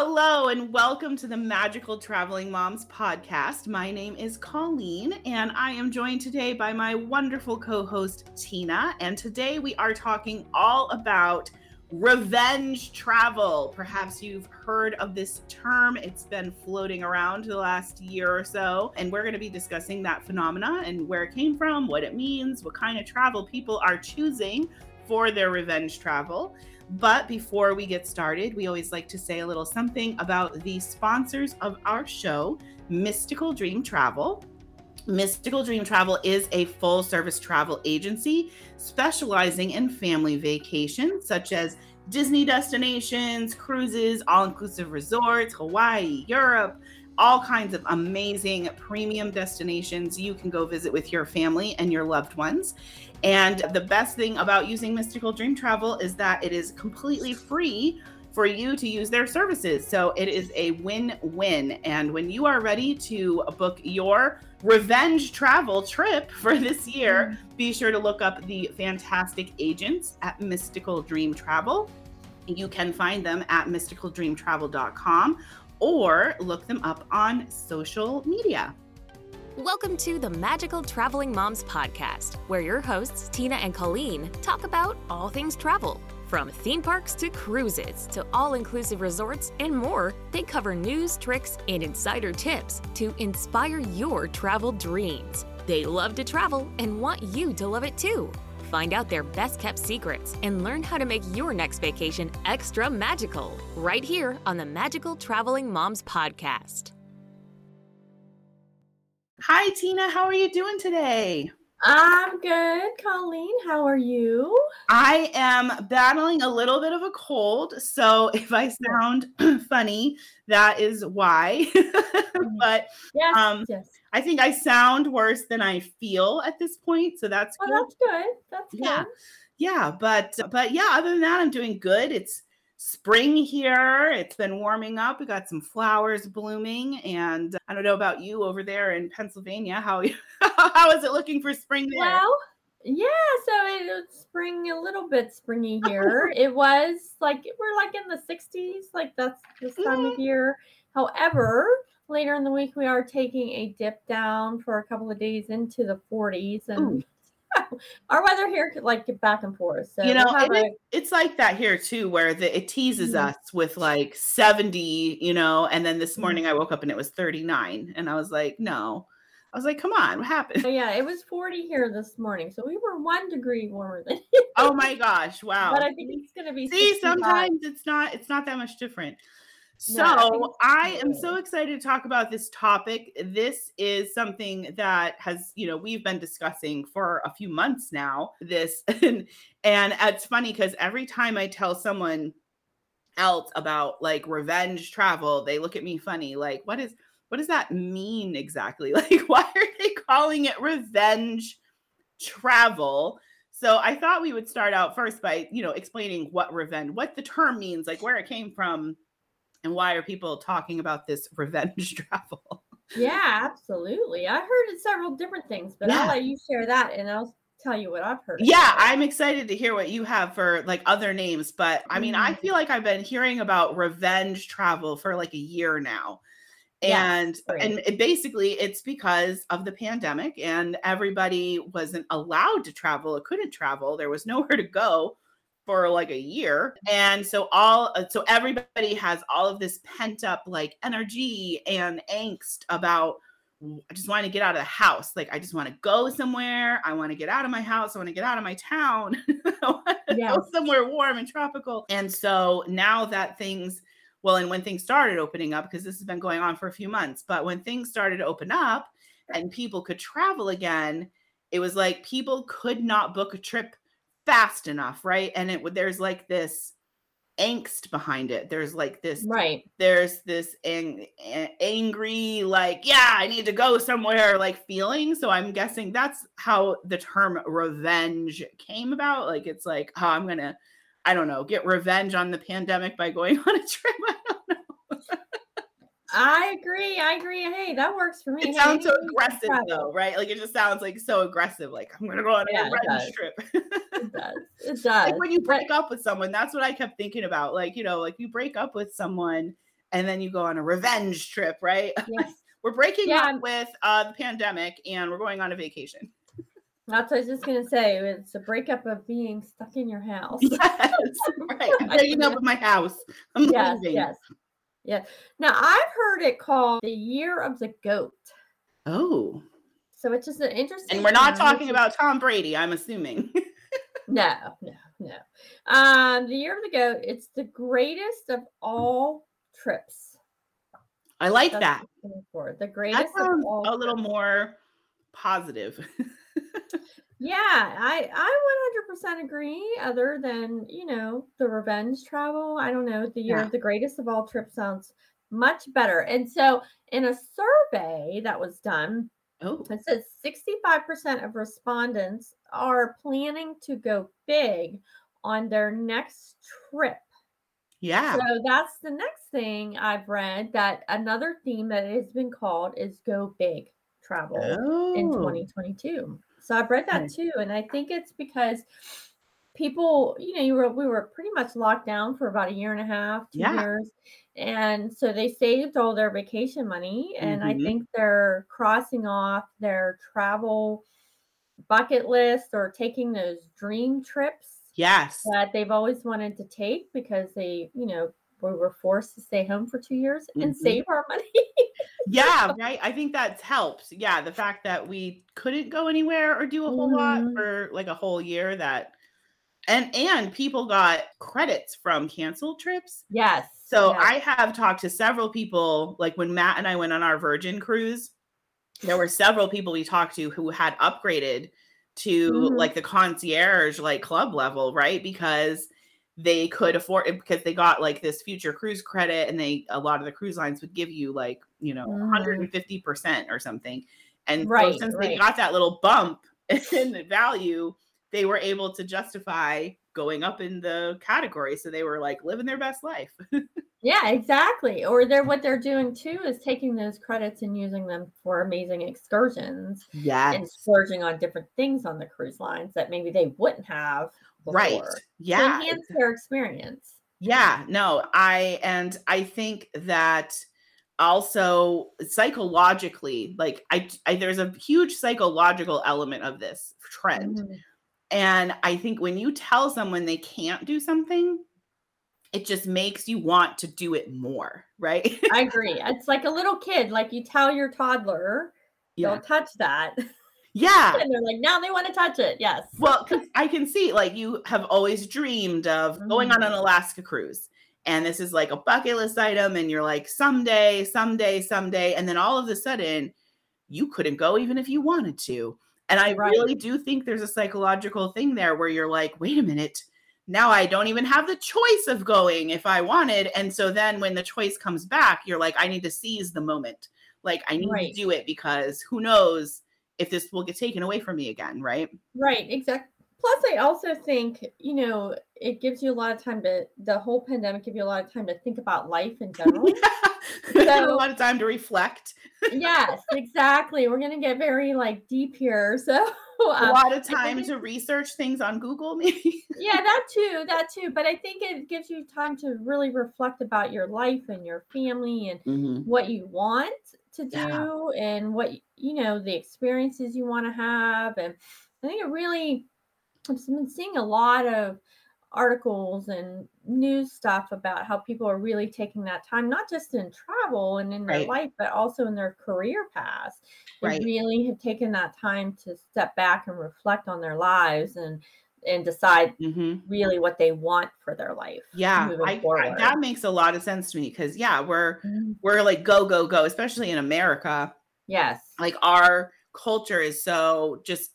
Hello, and welcome to the Magical Traveling Moms podcast. My name is Colleen, and I am joined today by my wonderful co host, Tina. And today we are talking all about revenge travel. Perhaps you've heard of this term, it's been floating around the last year or so. And we're going to be discussing that phenomena and where it came from, what it means, what kind of travel people are choosing for their revenge travel. But before we get started, we always like to say a little something about the sponsors of our show, Mystical Dream Travel. Mystical Dream Travel is a full service travel agency specializing in family vacations, such as Disney destinations, cruises, all inclusive resorts, Hawaii, Europe, all kinds of amazing premium destinations you can go visit with your family and your loved ones. And the best thing about using Mystical Dream Travel is that it is completely free for you to use their services. So it is a win win. And when you are ready to book your revenge travel trip for this year, mm-hmm. be sure to look up the fantastic agents at Mystical Dream Travel. You can find them at mysticaldreamtravel.com or look them up on social media. Welcome to the Magical Traveling Moms Podcast, where your hosts, Tina and Colleen, talk about all things travel. From theme parks to cruises to all inclusive resorts and more, they cover news, tricks, and insider tips to inspire your travel dreams. They love to travel and want you to love it too. Find out their best kept secrets and learn how to make your next vacation extra magical right here on the Magical Traveling Moms Podcast. Hi, Tina. How are you doing today? I'm good, Colleen. How are you? I am battling a little bit of a cold. So if I sound funny, that is why. Mm-hmm. but yes, um, yes. I think I sound worse than I feel at this point. So that's oh, good. That's good. That's yeah. Yeah. But but yeah, other than that, I'm doing good. It's spring here. It's been warming up. We got some flowers blooming, and I don't know about you over there in Pennsylvania. How how is it looking for spring there? Well, yeah, so it's spring a little bit springy here. it was like we're like in the 60s, like that's this time mm-hmm. of year. However, later in the week we are taking a dip down for a couple of days into the 40s and Ooh. our weather here could like get back and forth. So you know, we'll a- it's like that here too, where the, it teases mm-hmm. us with like 70, you know, and then this morning mm-hmm. I woke up and it was 39, and I was like, no. I was like, come on, what happened? yeah, it was 40 here this morning. So we were one degree warmer than Oh my gosh, wow. But I think it's gonna be see, 65. sometimes it's not it's not that much different. So no, I, I am so excited to talk about this topic. This is something that has, you know, we've been discussing for a few months now. This and, and it's funny because every time I tell someone else about like revenge travel, they look at me funny, like, what is what does that mean exactly? Like, why are they calling it revenge travel? So I thought we would start out first by, you know, explaining what revenge, what the term means, like where it came from and why are people talking about this revenge travel? Yeah, absolutely. I heard several different things, but yeah. I'll let you share that and I'll tell you what I've heard. Yeah, I'm excited to hear what you have for like other names, but I mean, mm. I feel like I've been hearing about revenge travel for like a year now. And yes, and it basically it's because of the pandemic and everybody wasn't allowed to travel, it couldn't travel, there was nowhere to go for like a year and so all uh, so everybody has all of this pent up like energy and angst about I just want to get out of the house. Like I just want to go somewhere. I want to get out of my house. I want to get out of my town. yes. go somewhere warm and tropical. And so now that things, well, and when things started opening up, because this has been going on for a few months, but when things started to open up and people could travel again, it was like people could not book a trip fast enough, right? And it there's like this angst behind it. There's like this right. There's this ang- angry like yeah, I need to go somewhere like feeling. So I'm guessing that's how the term revenge came about. Like it's like, oh, I'm to I don't know, get revenge on the pandemic by going on a trip. I don't know. I agree. I agree. Hey, that works for me. It sounds so aggressive though, right? Like it just sounds like so aggressive. Like I'm gonna go on yeah, a revenge trip. it does. It does. Like when you break up with someone, that's what I kept thinking about. Like, you know, like you break up with someone and then you go on a revenge trip, right? Yes. we're breaking Yeah. up with uh, the pandemic and we're going on a vacation. That's what I was just gonna say. It's a breakup of being stuck in your house. Yes, right. I'm breaking up with my house. I'm yes, leaving. yes. Yeah. Now I've heard it called the year of the goat. Oh, So it's just an interesting. and we're not talking about Tom Brady. I'm assuming. No, no, no. Um, the year of the goat. It's the greatest of all trips. I like That's that. what I'm looking for. The That greatest sounds all. a little trips. more positive. Yeah, I I 100% agree. Other than you know the revenge travel, I don't know. The year Yeah. of the greatest of all trips sounds much better. And so, in a survey that was done, oh, It says 65% of respondents are planning to go big on their next trip. yeah. So that's the next thing I've read that another theme that has been called is go big travel in Oh. 2022. So I've read that too. And I think it's because people, you know, you were we were pretty much locked down for about a year and a half, two Yeah. years. And so they saved all their vacation money. And I Mhm. think they're crossing off their travel bucket list or taking those dream trips Yes. that they've always wanted to take because they, you know, we were forced to stay home for two years and Mhm. save our money. Yeah, right. I think that's helped. Yeah, the fact that we couldn't go anywhere or do a whole lot Mhm. for like a whole year that and and people got credits from canceled trips. yes. So. I have talked to several people like when Matt and I went on our Virgin cruise, there were several people we talked to who had upgraded to Mhm. like the concierge like club level, right? Because they could afford it because they got like this future cruise credit and they a lot of the cruise lines would give you like, you know, Mhm. 150% or something. And so Right, since they got that little bump in the value, they were able to justify going up in the category. So they were like living their best life. Yeah, exactly. Or they're what they're doing too is taking those credits and using them for amazing excursions yeah, and splurging on different things on the cruise lines that maybe they wouldn't have before. Right. To Yeah. enhance their experience. Yeah. No, I and I think that also psychologically, like I, I there's a huge psychological element of this trend. Mhm. And I think when you tell someone they can't do something, it just makes you want to do it more, right? I agree. It's like a little kid, like you tell your toddler, yeah. don't touch that. Yeah. and they're like, now they want to touch it. Yes. Well, because I can see like you have always dreamed of going on an Mhm. Alaska cruise. And this is like a bucket list item, and you're like, someday, someday, someday. And then all of a sudden, you couldn't go even if you wanted to. And I Right. really do think there's a psychological thing there where you're like, wait a minute, now I don't even have the choice of going if I wanted. And so then when the choice comes back, you're like, I need to seize the moment. Like, I need Right. to do it because who knows if this will get taken away from me again, right? Right, exactly. Plus, I also think, you know, it gives you a lot of time to, the whole pandemic give you a lot of time to think about life in general. a So- lot of time to reflect. yes, exactly. We're going to get very like deep here. So, a um, lot of time to research things on Google, maybe. yeah, that too, that too. But I think it gives you time to really reflect about your life and your family and what you want to do Yeah. and what you know the experiences you want to have and i think it really i've been seeing a lot of articles and news stuff about how people are really taking that time not just in travel and in their life but also in their career paths they Right. really have taken that time to step back and reflect on their lives and and decide hmm really what they want for their life Yeah, I, I, that makes a lot of sense to me because yeah, we're Mhm. we're like go go go, especially in America. yes Like our culture is so just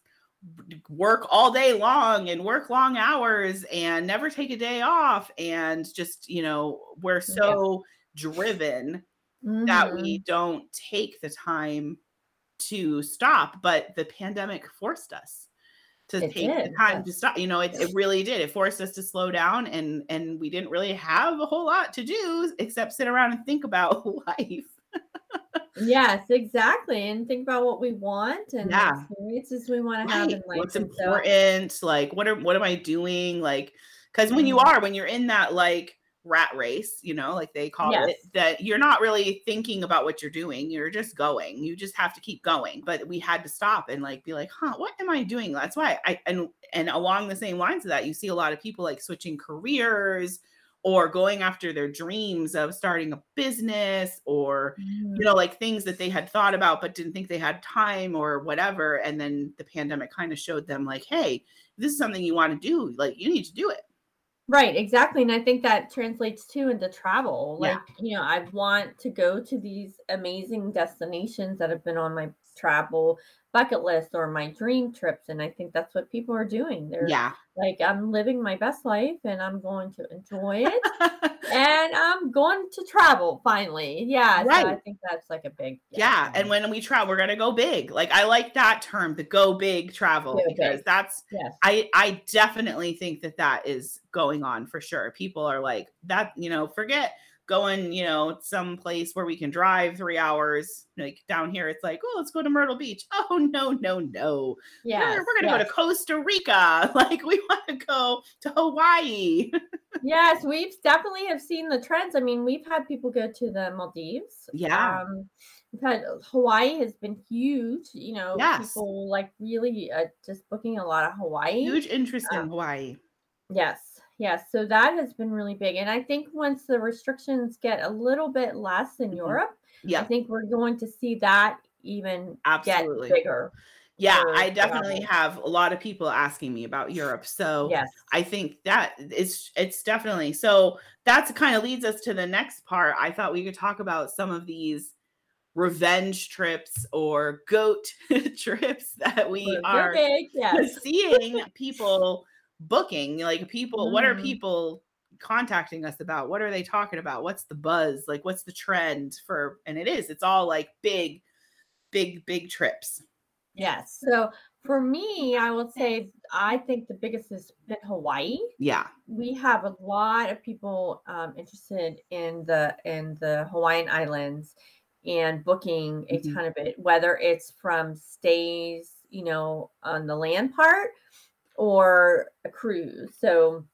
work all day long and work long hours and never take a day off and just you know we're so driven that Mhm. we don't take the time to stop but the pandemic forced us to It take the did, time to stop you know it, it really did it forced us to slow down and and we didn't really have a whole lot to do except sit around and think about life Yes, exactly. And think about what we want and Yeah. experiences we want to have in life. what's and so- important like what are what am i doing like because when you Mhm. are when you're in that like rat race, you know, like they call Yes. it, that you're not really thinking about what you're doing. You're just going. You just have to keep going. But we had to stop and like be like, huh, what am I doing? That's why I and and along the same lines of that, you see a lot of people like switching careers or going after their dreams of starting a business or Mm-hmm. you know like things that they had thought about but didn't think they had time or whatever and then the pandemic kind of showed them like hey this is something you want to do like you need to do it Right, exactly. And I think that translates too into travel. Yeah. Like, you know, I want to go to these amazing destinations that have been on my travel bucket list or my dream trips. And I think that's what people are doing. They're yeah like, I'm living my best life and I'm going to enjoy it. and I'm going to travel finally. Yeah. So I think that's like a big yeah for and when we travel we're gonna go big like i like that term the go big travel Go because big. that's yes. I I definitely think that that is going on for sure. People are like that, you know, forget going, you know, someplace where we can drive 3 hours. Like down here it's like, "Oh, let's go to Myrtle Beach." Oh, no, no, no. yes. we're, we're going to go to Costa Rica. Like we want to go to Hawaii. Yes, we've definitely have seen the trends. I mean, we've had people go to the Maldives. Yeah. Um, we've had Hawaii has been huge. You know, Yes. people like really uh, just booking a lot of Hawaii. Huge interest in Um, Hawaii. Yes, yes. So that has been really big, and I think once the restrictions get a little bit less in Mhm. Europe, I think we're going to see that even absolutely. get bigger. Yeah, I definitely have a lot of people asking me about Europe. So Yes. I think that it's it's definitely so that's kind of leads us to the next part. I thought we could talk about some of these revenge trips or goat trips that we we're are big. Yes. seeing people booking. Like people, what are Mhm. people contacting us about? What are they talking about? What's the buzz? Like what's the trend for and it is, it's all like big, big, big trips. Yes. So for me, I would say I think the biggest has been Hawaii. Yeah. We have a lot of people um, interested in the in the Hawaiian Islands and booking a Mhm. ton of it, whether it's from stays, you know, on the land part or a cruise. So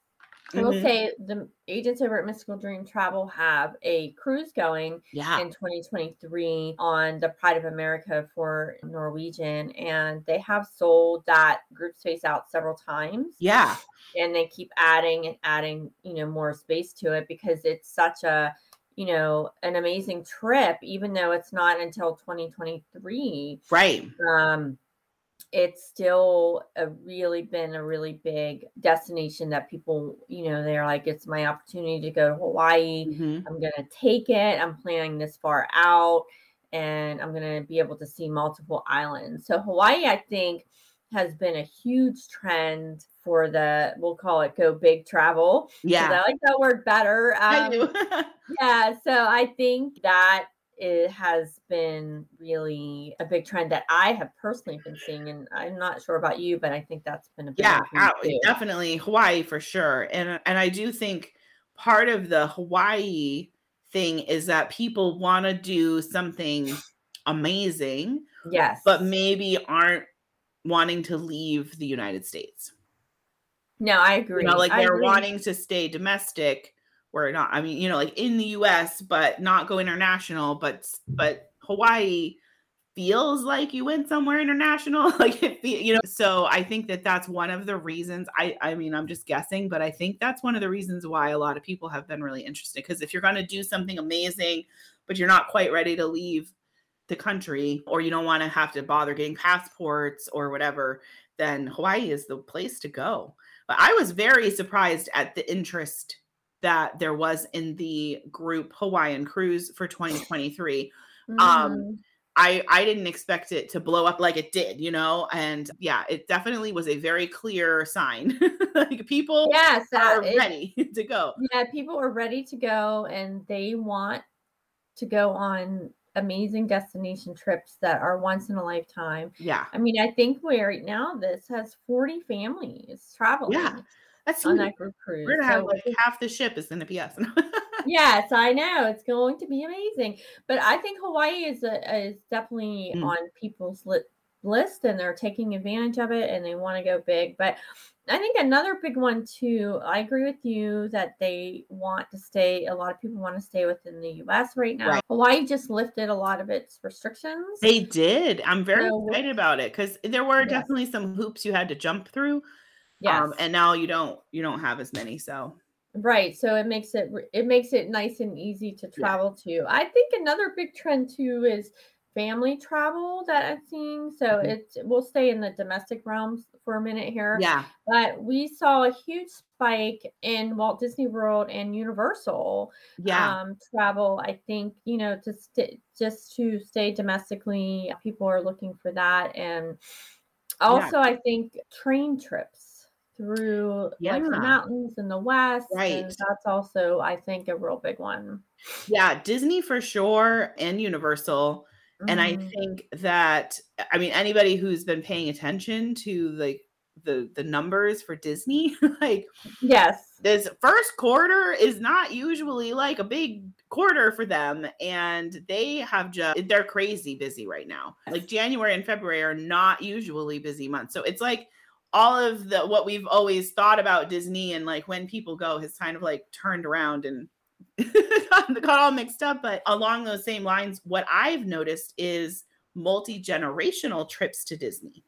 I will Mhm. say the agents over at Mystical Dream Travel have a cruise going Yeah. in 2023 on the Pride of America for Norwegian, and they have sold that group space out several times. Yeah. And they keep adding and adding, you know, more space to it because it's such a, you know, an amazing trip, even though it's not until 2023. Right. Um, it's still a really been a really big destination that people, you know, they're like, it's my opportunity to go to Hawaii. Mhm. I'm going to take it. I'm planning this far out and I'm going to be able to see multiple islands. So, Hawaii, I think, has been a huge trend for the, we'll call it go big travel. Yeah. I like that word better. I Um, do. yeah. So, I think that it has been really a big trend that I have personally been seeing. And I'm not sure about you, but I think that's been a big yeah, one for me out- too. definitely Hawaii for sure. And and I do think part of the Hawaii thing is that people want to do something amazing, Yes. but maybe aren't wanting to leave the United States. no, I agree. You know, like I they're agree. wanting to stay domestic or not. I mean, you know, like in the US, but not go international. But but Hawaii feels like you went somewhere international. like it, you know. So I think that that's one of the reasons. I I mean, I'm just guessing, but I think that's one of the reasons why a lot of people have been really interested. Because if you're going to do something amazing, but you're not quite ready to leave the country, or you don't want to have to bother getting passports or whatever, then Hawaii is the place to go. But I was very surprised at the interest that there was in the group Hawaiian cruise for 2023. Um, Mhm. I I didn't expect it to blow up like it did, you know, and yeah, it definitely was a very clear sign. like people yes, are it- ready to go. Yeah, people are ready to go and they want to go on amazing destination trips that are once in a lifetime. Yeah, I mean, I think we right now this has 40 families traveling that's on that group cruise. We're gonna have like half the ship is gonna be us. yes, I know it's going to be amazing. But I think Hawaii is a, is definitely Mm. on people's li- list and they're taking advantage of it and they want to go big. But I think another big one too, I agree with you that they want to stay, a lot of people want to stay within the US right now. Right. Hawaii just lifted a lot of its restrictions. They did. I'm very So- excited about it because there were Yes. definitely some hoops you had to jump through. Yes. Um, and now you don't you don't have as many. So Right. So it makes it it makes it nice and easy to travel to. I think another big trend too is family travel that I'm seeing. So Mhm. it's we'll stay in the domestic realms for a minute here. yeah. But we saw a huge spike in Walt Disney World and Universal Yeah. um, travel. I think you know to st- just to stay domestically, people are looking for that, and also I think train trips through like the mountains in the west. Right. that's also I think a real big one. yeah. Disney for sure and Universal. And I Mhm. think that I mean anybody who's been paying attention to like the the numbers for Disney, like yes, this first quarter is not usually like a big quarter for them and they have just they're crazy busy right now like january and february are not usually busy months so it's like all of the what we've always thought about disney and like when people go has kind of like turned around and got all mixed up but along those same lines what i've noticed is multi-generational trips to disney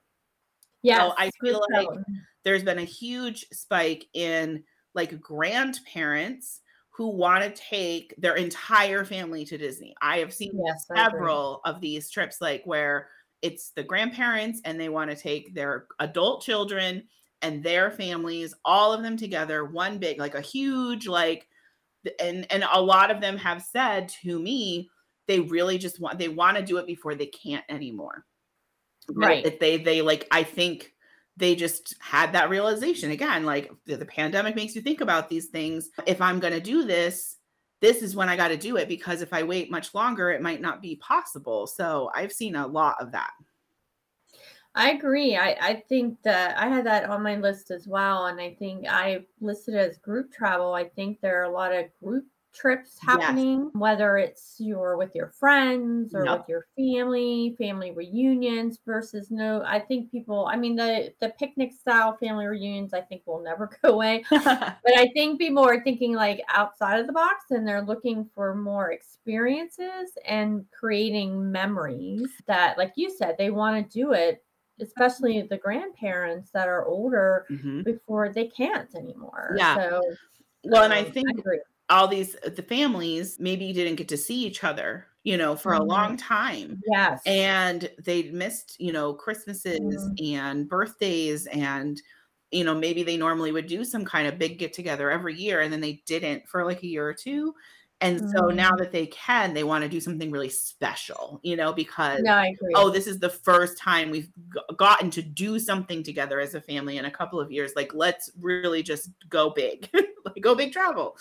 yes. I feel like there's been a huge spike in like grandparents who want to take their entire family to Disney. I have seen Yes, several of these trips like where it's the grandparents and they want to take their adult children and their families all of them together one big like a huge like and and a lot of them have said to me they really just want they want to do it before they can't anymore. Right. That they they like i think they just had that realization. Again like the, the pandemic makes you think about these things. If i'm going to do this this is when i got to do it because if i wait much longer it might not be possible so i've seen a lot of that I agree. I, I think that I had that on my list as well. And I think I listed as group travel. I think there are a lot of group trips Yes. happening, whether it's you're with your friends or with your family, family reunions versus no. I think people, I mean, the, the picnic style family reunions, I think will never go away. But I think people are thinking like outside of the box and they're looking for more experiences and creating memories that, like you said, they want to do it, especially the grandparents that are older Mhm. before they can't anymore. Yeah. So, well and i um, think agree. All these the families maybe didn't get to see each other you know for a Mhm. long time Yes. and they missed you know christmases Mm-hmm. and birthdays and you know maybe they normally would do some kind of big get together every year and then they didn't for like a year or two and so Mm-hmm. now that they can they want to do something really special you know because no, oh this is the first time we've g- gotten to do something together as a family in a couple of years like let's really just go big like go big travel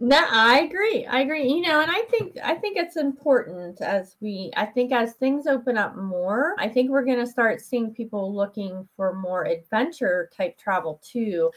No, I agree. I agree. You know, and I think I think it's important as we I think as things open up more, I think we're going to start seeing people looking for more adventure type travel too.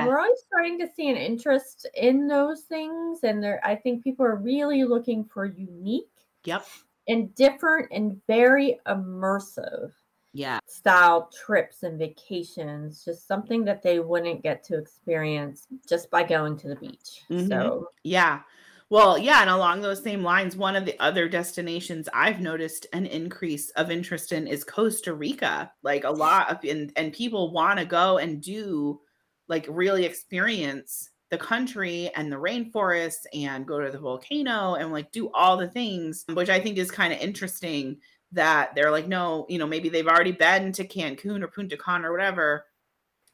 Um, we're always starting to see an interest in those things and there I think people are really looking for unique yep and different and very immersive yeah style trips and vacations, just something that they wouldn't get to experience just by going to the beach. Mhm. So, Yeah. Well, yeah, and along those same lines, one of the other destinations I've noticed an increase of interest in is Costa Rica. Like a lot of and, and people want to go and do like really experience the country and the rainforest and go to the volcano and like do all the things, which I think is kind of interesting that they're like, no, you know, maybe they've already been to Cancun or Punta Cana or whatever,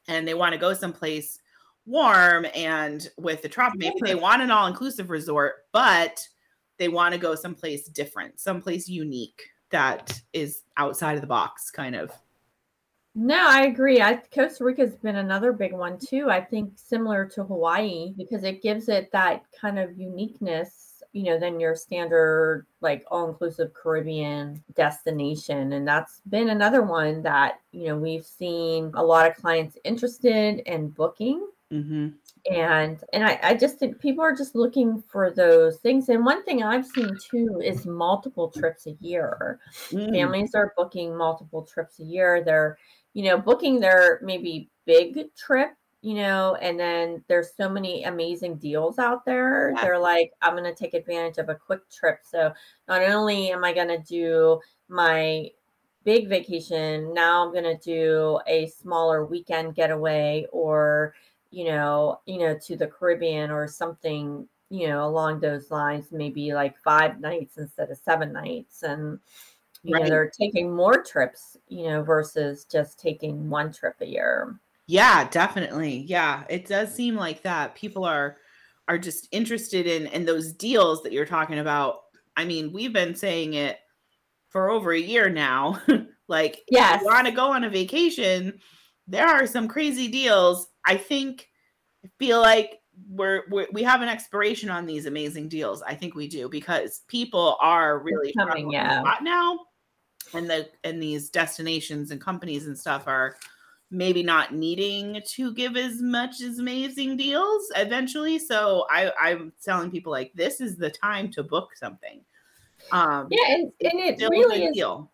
and they want to go someplace warm and with the trop maybe they want an all-inclusive resort but they want to go someplace different someplace unique that is outside of the box kind of No, I agree. I Costa Rica's been another big one too. I think similar to Hawaii because it gives it that kind of uniqueness, you know, than your standard like all-inclusive Caribbean destination. And that's been another one that, you know, we've seen a lot of clients interested in booking Mm-hmm. and and I, I just think people are just looking for those things and one thing i've seen too is multiple trips a year Mm. families are booking multiple trips a year they're you know booking their maybe big trip you know and then there's so many amazing deals out there Yeah. they're like i'm going to take advantage of a quick trip so not only am i going to do my big vacation now i'm going to do a smaller weekend getaway or you know you know to the caribbean or something you know along those lines maybe like five nights instead of seven nights and you Right. know they're taking more trips you know versus just taking one trip a year Yeah, definitely. Yeah, it does seem like that. People are are just interested in in those deals that you're talking about. I mean, we've been saying it for over a year now. like, if you want to go on a vacation, there are some crazy deals. I think I feel like we're, we're we have an expiration on these amazing deals. I think we do because people are really coming, yeah. now, and the and these destinations and companies and stuff are maybe not needing to give as much as amazing deals eventually. So I, I'm telling people like this is the time to book something. Um, yeah and, and it really is deal.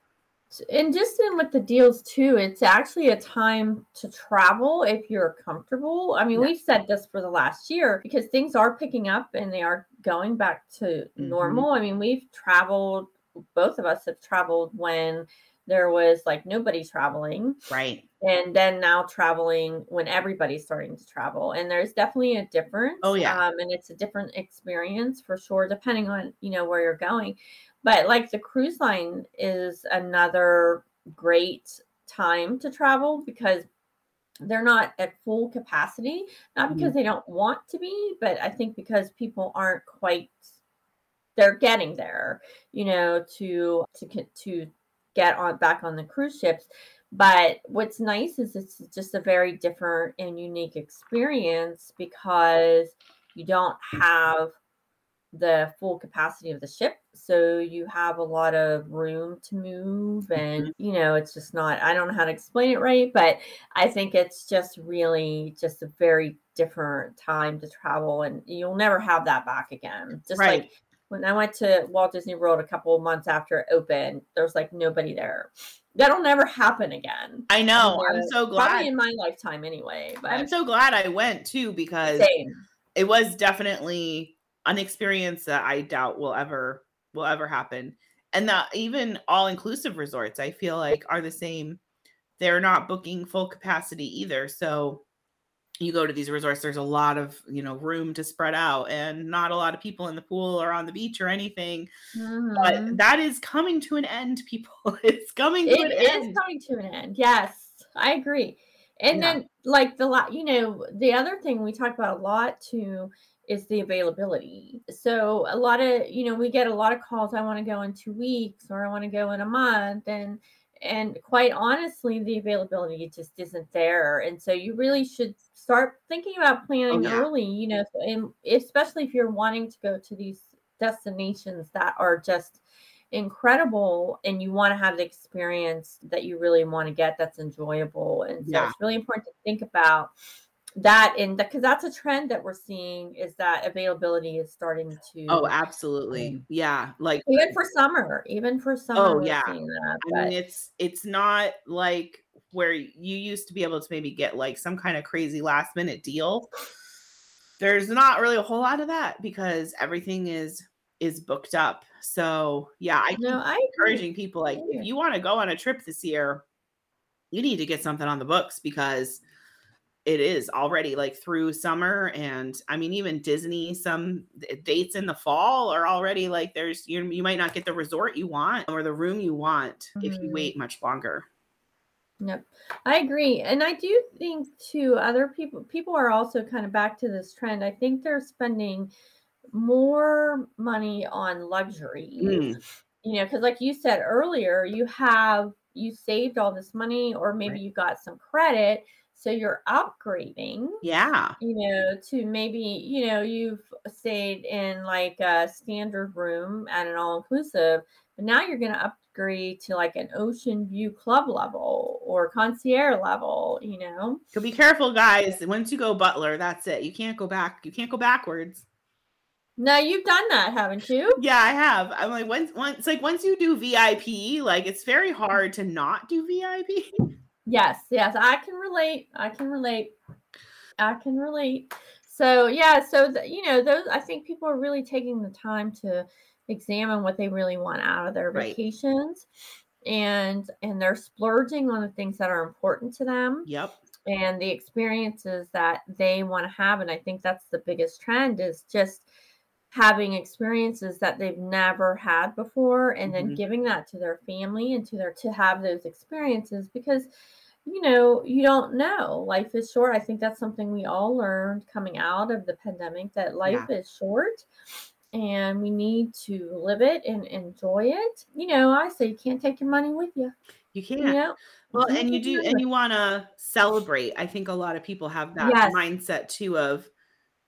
and just in with the deals too it's actually a time to travel if you're comfortable i mean Yeah. we've said this for the last year because things are picking up and they are going back to Mm-hmm. normal i mean we've traveled both of us have traveled when there was like nobody traveling Right. and then now traveling when everybody's starting to travel and there's definitely a difference Oh, yeah. um, and it's a different experience for sure depending on you know where you're going but like the cruise line is another great time to travel because they're not at full capacity not because they don't want to be but i think because people aren't quite they're getting there you know to to get- to get on back on the cruise ships. But what's nice is it's just a very different and unique experience because you don't have the full capacity of the ship. So you have a lot of room to move and mm-hmm. you know it's just not i don't know how to explain it right but i think it's just really just a very different time to travel and you'll never have that back again. Just Right. like when i went to walt disney world a couple of months after it opened there's like nobody there that'll never happen again I know. I'm so probably glad. in my lifetime anyway but I'm so glad I went too because same it was definitely an experience that I doubt will ever will ever happen. And that even all inclusive resorts, I feel like are the same. They're not booking full capacity either. So you go to these resorts, there's a lot of you know room to spread out and not a lot of people in the pool or on the beach or anything. Mhm. But that is coming to an end, people. It's coming to an It is end. coming to an end. Yes, I agree. And Yeah. then, like the lot, you know, the other thing we talk about a lot too is the availability. So a lot of, you know, we get a lot of calls. I want to go in two weeks, or I want to go in a month, and and quite honestly, the availability just isn't there. And so you really should start thinking about oh, planning yeah. early. You know, and especially if you're wanting to go to these destinations that are just incredible and you want to have the experience that you really want to get that's enjoyable and so Yeah. it's really important to think about that and because that's a trend that we're seeing is that availability is starting to Oh, absolutely. Yeah. Like even for summer even for summer Oh, yeah. that I mean, it's it's not like where you used to be able to maybe get like some kind of crazy last minute deal. There's not really a whole lot of that because everything is is booked up. So yeah, I know i'm encouraging people like if you want to go on a trip this year, you need to get something on the books because it is already like through summer and I mean even Disney some dates in the fall are already like there's you you might not get the resort you want or the room you want if you Mhm. wait much longer. Yep. I agree. And I do think too other people people are also kind of back to this trend. I think they're spending more money on luxury Mm, You know, cuz like you said earlier, you have you saved all this money or maybe Right. you got some credit, so you're upgrading yeah. you know, to maybe, you know, you've stayed in like a standard room at an all inclusive, but now you're going to upgrade to like an ocean view club level or concierge level, you know? So be careful, guys. Once you go butler, that's it. You can't go back. You can't go backwards. No, you've done that, haven't you? Yeah, I have. I'm like once once like once you do VIP, like it's very mm-hmm. hard to not do VIP. Yes, yes, I can relate. I can relate. I can relate. So yeah, so the, you know, those I think people are really taking the time to examine what they really want out of their Right. vacations and and they're splurging on the things that are important to them Yep. and the experiences that they want to have and i think that's the biggest trend is just having experiences that they've never had before and then Mhm. giving that to their family and to their to have those experiences because you know you don't know life is short i think that's something we all learned coming out of the pandemic that life is short and we need to live it and enjoy it you know i say you can't take your money with you You you can't. know Well, can't and you do, and you want to celebrate. I think a lot of people have that Yes. mindset too of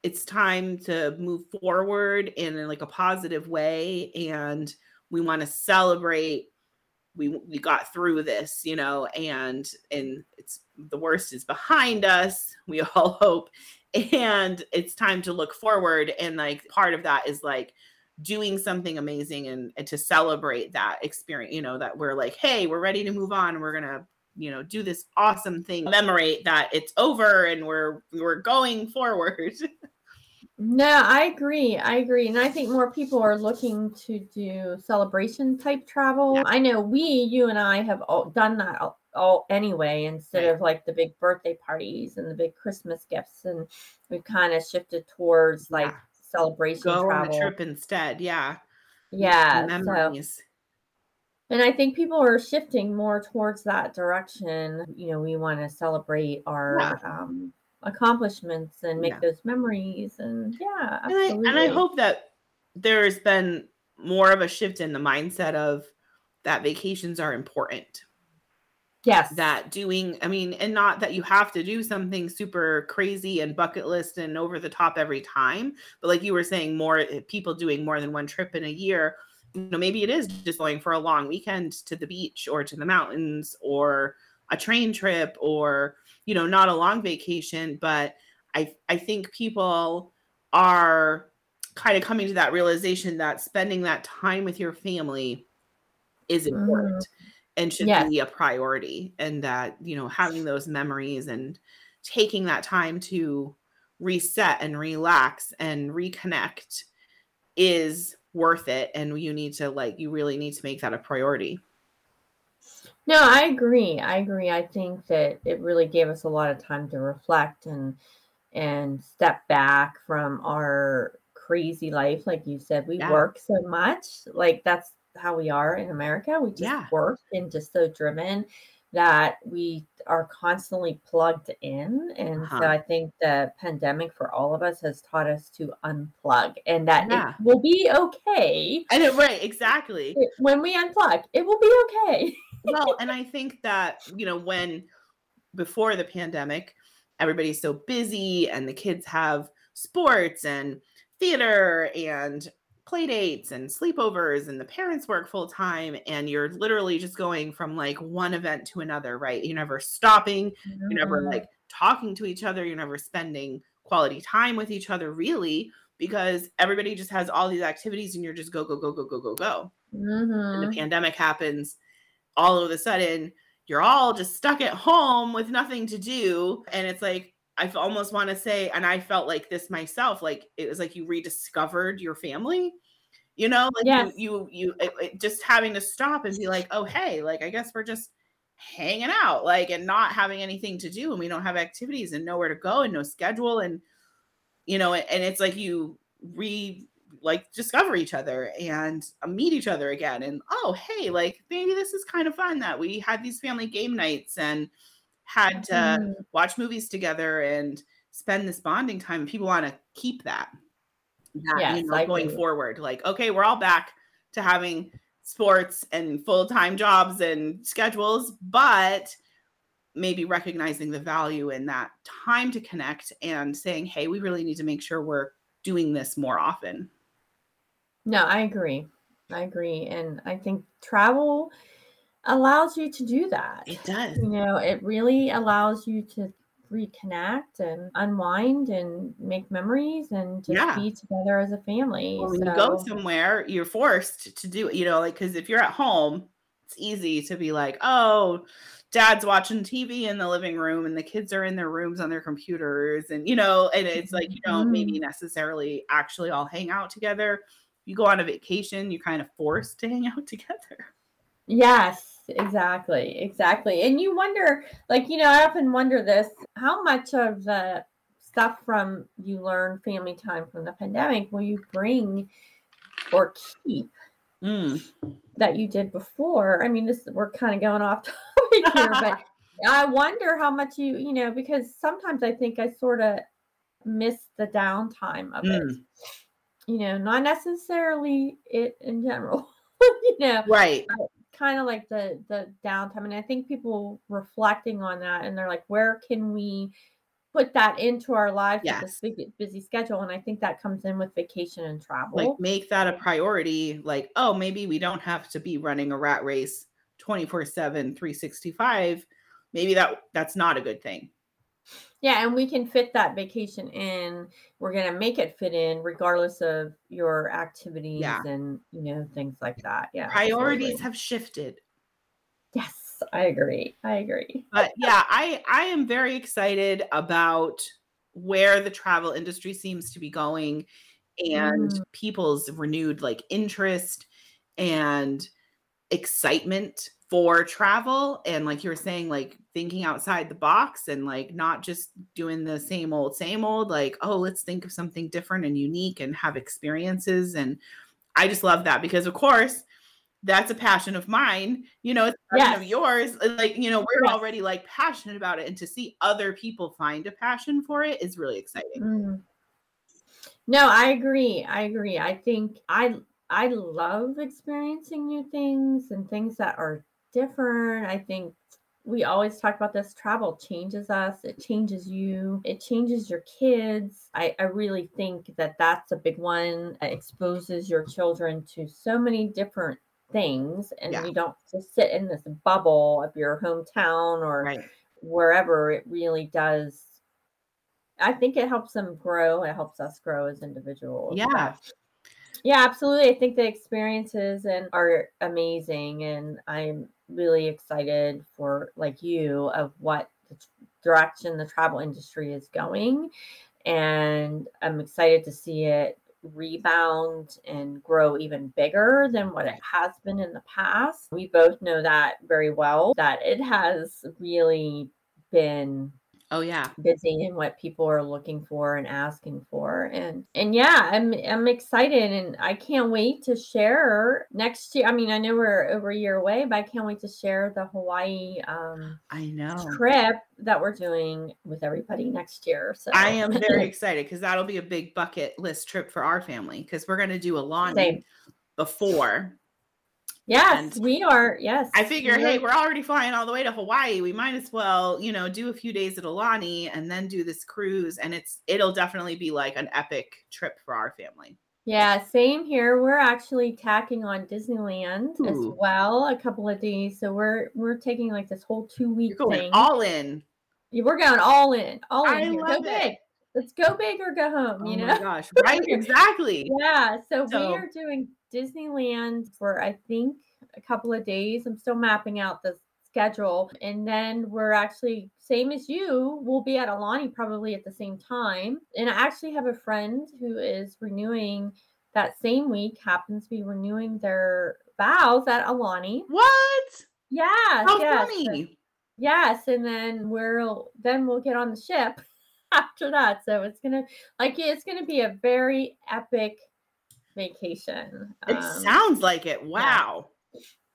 it's time to move forward in like a positive way, and we want to celebrate. We we got through this, you know, and and it's the worst is behind us. We all hope, and it's time to look forward. And like part of that is like doing something amazing and, and to celebrate that experience you know that we're like hey we're ready to move on we're gonna you know do this awesome thing commemorate that it's over and we're we're going forward No, I agree. I agree. And I think more people are looking to do celebration type travel. Yeah. I know we, you and I have all done that all, all anyway, instead Right. of like the big birthday parties and the big Christmas gifts. And we've kind of shifted towards like Yeah. celebration go on travel. the trip instead yeah Yeah. So, memories and I think people are shifting more towards that direction. You know, we want to celebrate our Yeah. um, accomplishments and make Yeah. those memories. And yeah, and I, and I hope that there's been more of a shift in the mindset of that vacations are important yes. that doing i mean and not that you have to do something super crazy and bucket list and over the top every time but like you were saying more eh, people doing more than one trip in a year you know maybe it is just going for a long weekend to the beach or to the mountains or a train trip or you know not a long vacation but i i think people are kind of coming to that realization that spending that time with your family is mm. important and should Yes. be a priority and that you know having those memories and taking that time to reset and relax and reconnect is worth it and you need to like you really need to make that a priority No, I agree. I agree. I think that it really gave us a lot of time to reflect and and step back from our crazy life. Like you said, we Yeah. work so much. Like that's how we are in America. We just Yeah. work and just so driven that we are constantly plugged in. And so Uh-huh. I think the pandemic for all of us has taught us to unplug and that Yeah. it will be okay. and it, right exactly It- when we unplug, it will be okay. well and i think that you know when before the pandemic everybody's so busy and the kids have sports and theater and play dates and sleepovers and the parents work full time and you're literally just going from like one event to another right? You're never stopping you're never like talking to each other you're never spending quality time with each other really because everybody just has all these activities and you're just go go go go go go go. And Mhm. the pandemic happens all of a sudden you're all just stuck at home with nothing to do and it's like i almost want to say and i felt like this myself like it was like you rediscovered your family you know like Yes. you you you it, it- just having to stop and be like oh hey like i guess we're just hanging out like and not having anything to do and we don't have activities and nowhere to go and no schedule and you know and, and it's like you re like discover each other and uh, meet each other again and oh hey like maybe this is kind of fun that we had these family game nights and had to Mhm. watch movies together and spend this bonding time people want to keep that that Yes, you know I going agree. forward like okay we're all back to having sports and full-time jobs and schedules but maybe recognizing the value in that time to connect and saying hey we really need to make sure we're doing this more often. No, I agree. I agree. And I think travel allows you to do that. It does. You know, it really allows you to reconnect and unwind and make memories and just Yeah. be together as a family. Well, when you go somewhere, you're forced to do it, you know, like because if you're at home, it's easy to be like, oh, dad's watching TV in the living room and the kids are in their rooms on their computers. And, you know, and it's like you don't maybe mm-hmm. necessarily actually all hang out together. You go on a vacation, you're kind of forced to hang out together. yes, exactly. Exactly. And you wonder, like, you know, I often wonder this how much of the stuff from you learn family time from the pandemic will you bring or keep Mm. that you did before. I mean, this we're kind of going off topic here, but I wonder how much you, you know, because sometimes I think I sort of miss the downtime of it. Mm. You know, not necessarily it in general. you know, Right. Kind of like the the downtime, and I think people reflecting on that, and they're like, where can we put that into our lives with this Yes. big, busy schedule? And I think that comes in with vacation and travel. Like make that a priority. Like, oh, maybe we don't have to be running a rat race 24 7, 365. Maybe that that's not a good thing. Yeah, and we can fit that vacation in. We're gonna make it fit in regardless of your activities Yeah. and you know things like that. Yeah, Priorities absolutely. have shifted. Yes, I agree. I agree. but yeah i i am very excited about where the travel industry seems to be going and Mm. people's renewed like interest and excitement for travel and like you were saying like thinking outside the box and like not just doing the same old same old like oh let's think of something different and unique and have experiences and i just love that because of course that's a passion of mine you know it's a passion of yours like you know we're Yes. already like passionate about it and to see other people find a passion for it is really exciting Mm. No, I agree. I agree. I think I I love experiencing new things and things that are different. I think we always talk about this travel changes us, it changes you, it changes your kids. I, I really think that that's a big one. It exposes your children to so many different things, and Yeah. you don't just sit in this bubble of your hometown or right wherever. It really does I think it helps them grow. It helps us grow as individuals. yeah yeah, absolutely. I think the experiences and are amazing, and I'm really excited for like you of what the direction the travel industry is going, and I'm excited to see it rebound and grow even bigger than what it has been in the past. We both know that very well that it has really been oh yeah. busy and what people are looking for and asking for and and yeah i'm i'm excited and i can't wait to share next year i mean i know we're over a year away but i can't wait to share the hawaii um i know. trip that we're doing with everybody next year so. I am very excited because that'll be a big bucket list trip for our family because we're going to do Aulani before yes and we are yes I figure, we hey, we're already flying all the way to Hawaii. We might as well, you know, do a few days at Aulani and then do this cruise. And it's it'll definitely be like an epic trip for our family. yeah same here we're actually tacking on disneyland as well a couple of days so we're we're taking like this whole two week You're going thing all in. Yeah, We're going all in, all in I here. Go love it. big. Let's go big or go home. Oh you my know. gosh. Right? Exactly. Yeah. So, So- we are doing Disneyland for I think a couple of days. I'm still mapping out the schedule, and then we're actually same as you. We'll be at Aulani probably at the same time. And I actually have a friend who is renewing that same week. Happens to be renewing their vows at Aulani. What? Yes. How yes. funny. Yes, and then we'll then we'll get on the ship after that. So it's gonna like it's gonna be a very epic vacation. It Um, sounds like it. Wow.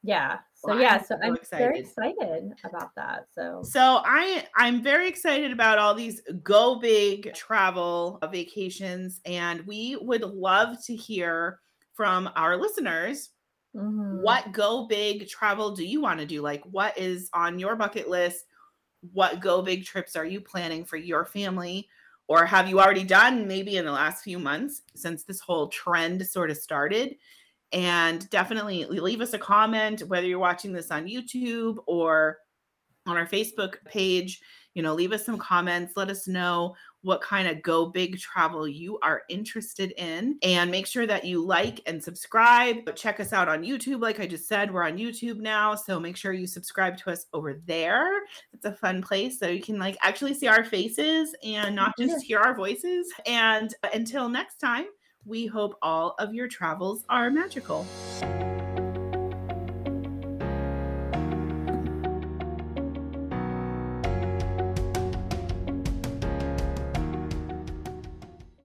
yeah. So Well, yeah, I'm so so I'm very excited. excited about that. So So I I'm very excited about all these go big travel vacations and we would love to hear from our listeners mhm. what go big travel do you want to do? Like what is on your bucket list? What go big trips are you planning for your family? Or have you already done maybe in the last few months since this whole trend sort of started? And definitely leave us a comment whether you're watching this on YouTube or on our Facebook page. You know, leave us some comments. Let us know what kind of go big travel you are interested in. And make sure that you like and subscribe. But check us out on YouTube. Like I just said, we're on YouTube now. So make sure you subscribe to us over there. It's a fun place. So you can like actually see our faces and not just hear our voices. And uh, until next time, we hope all of your travels are magical.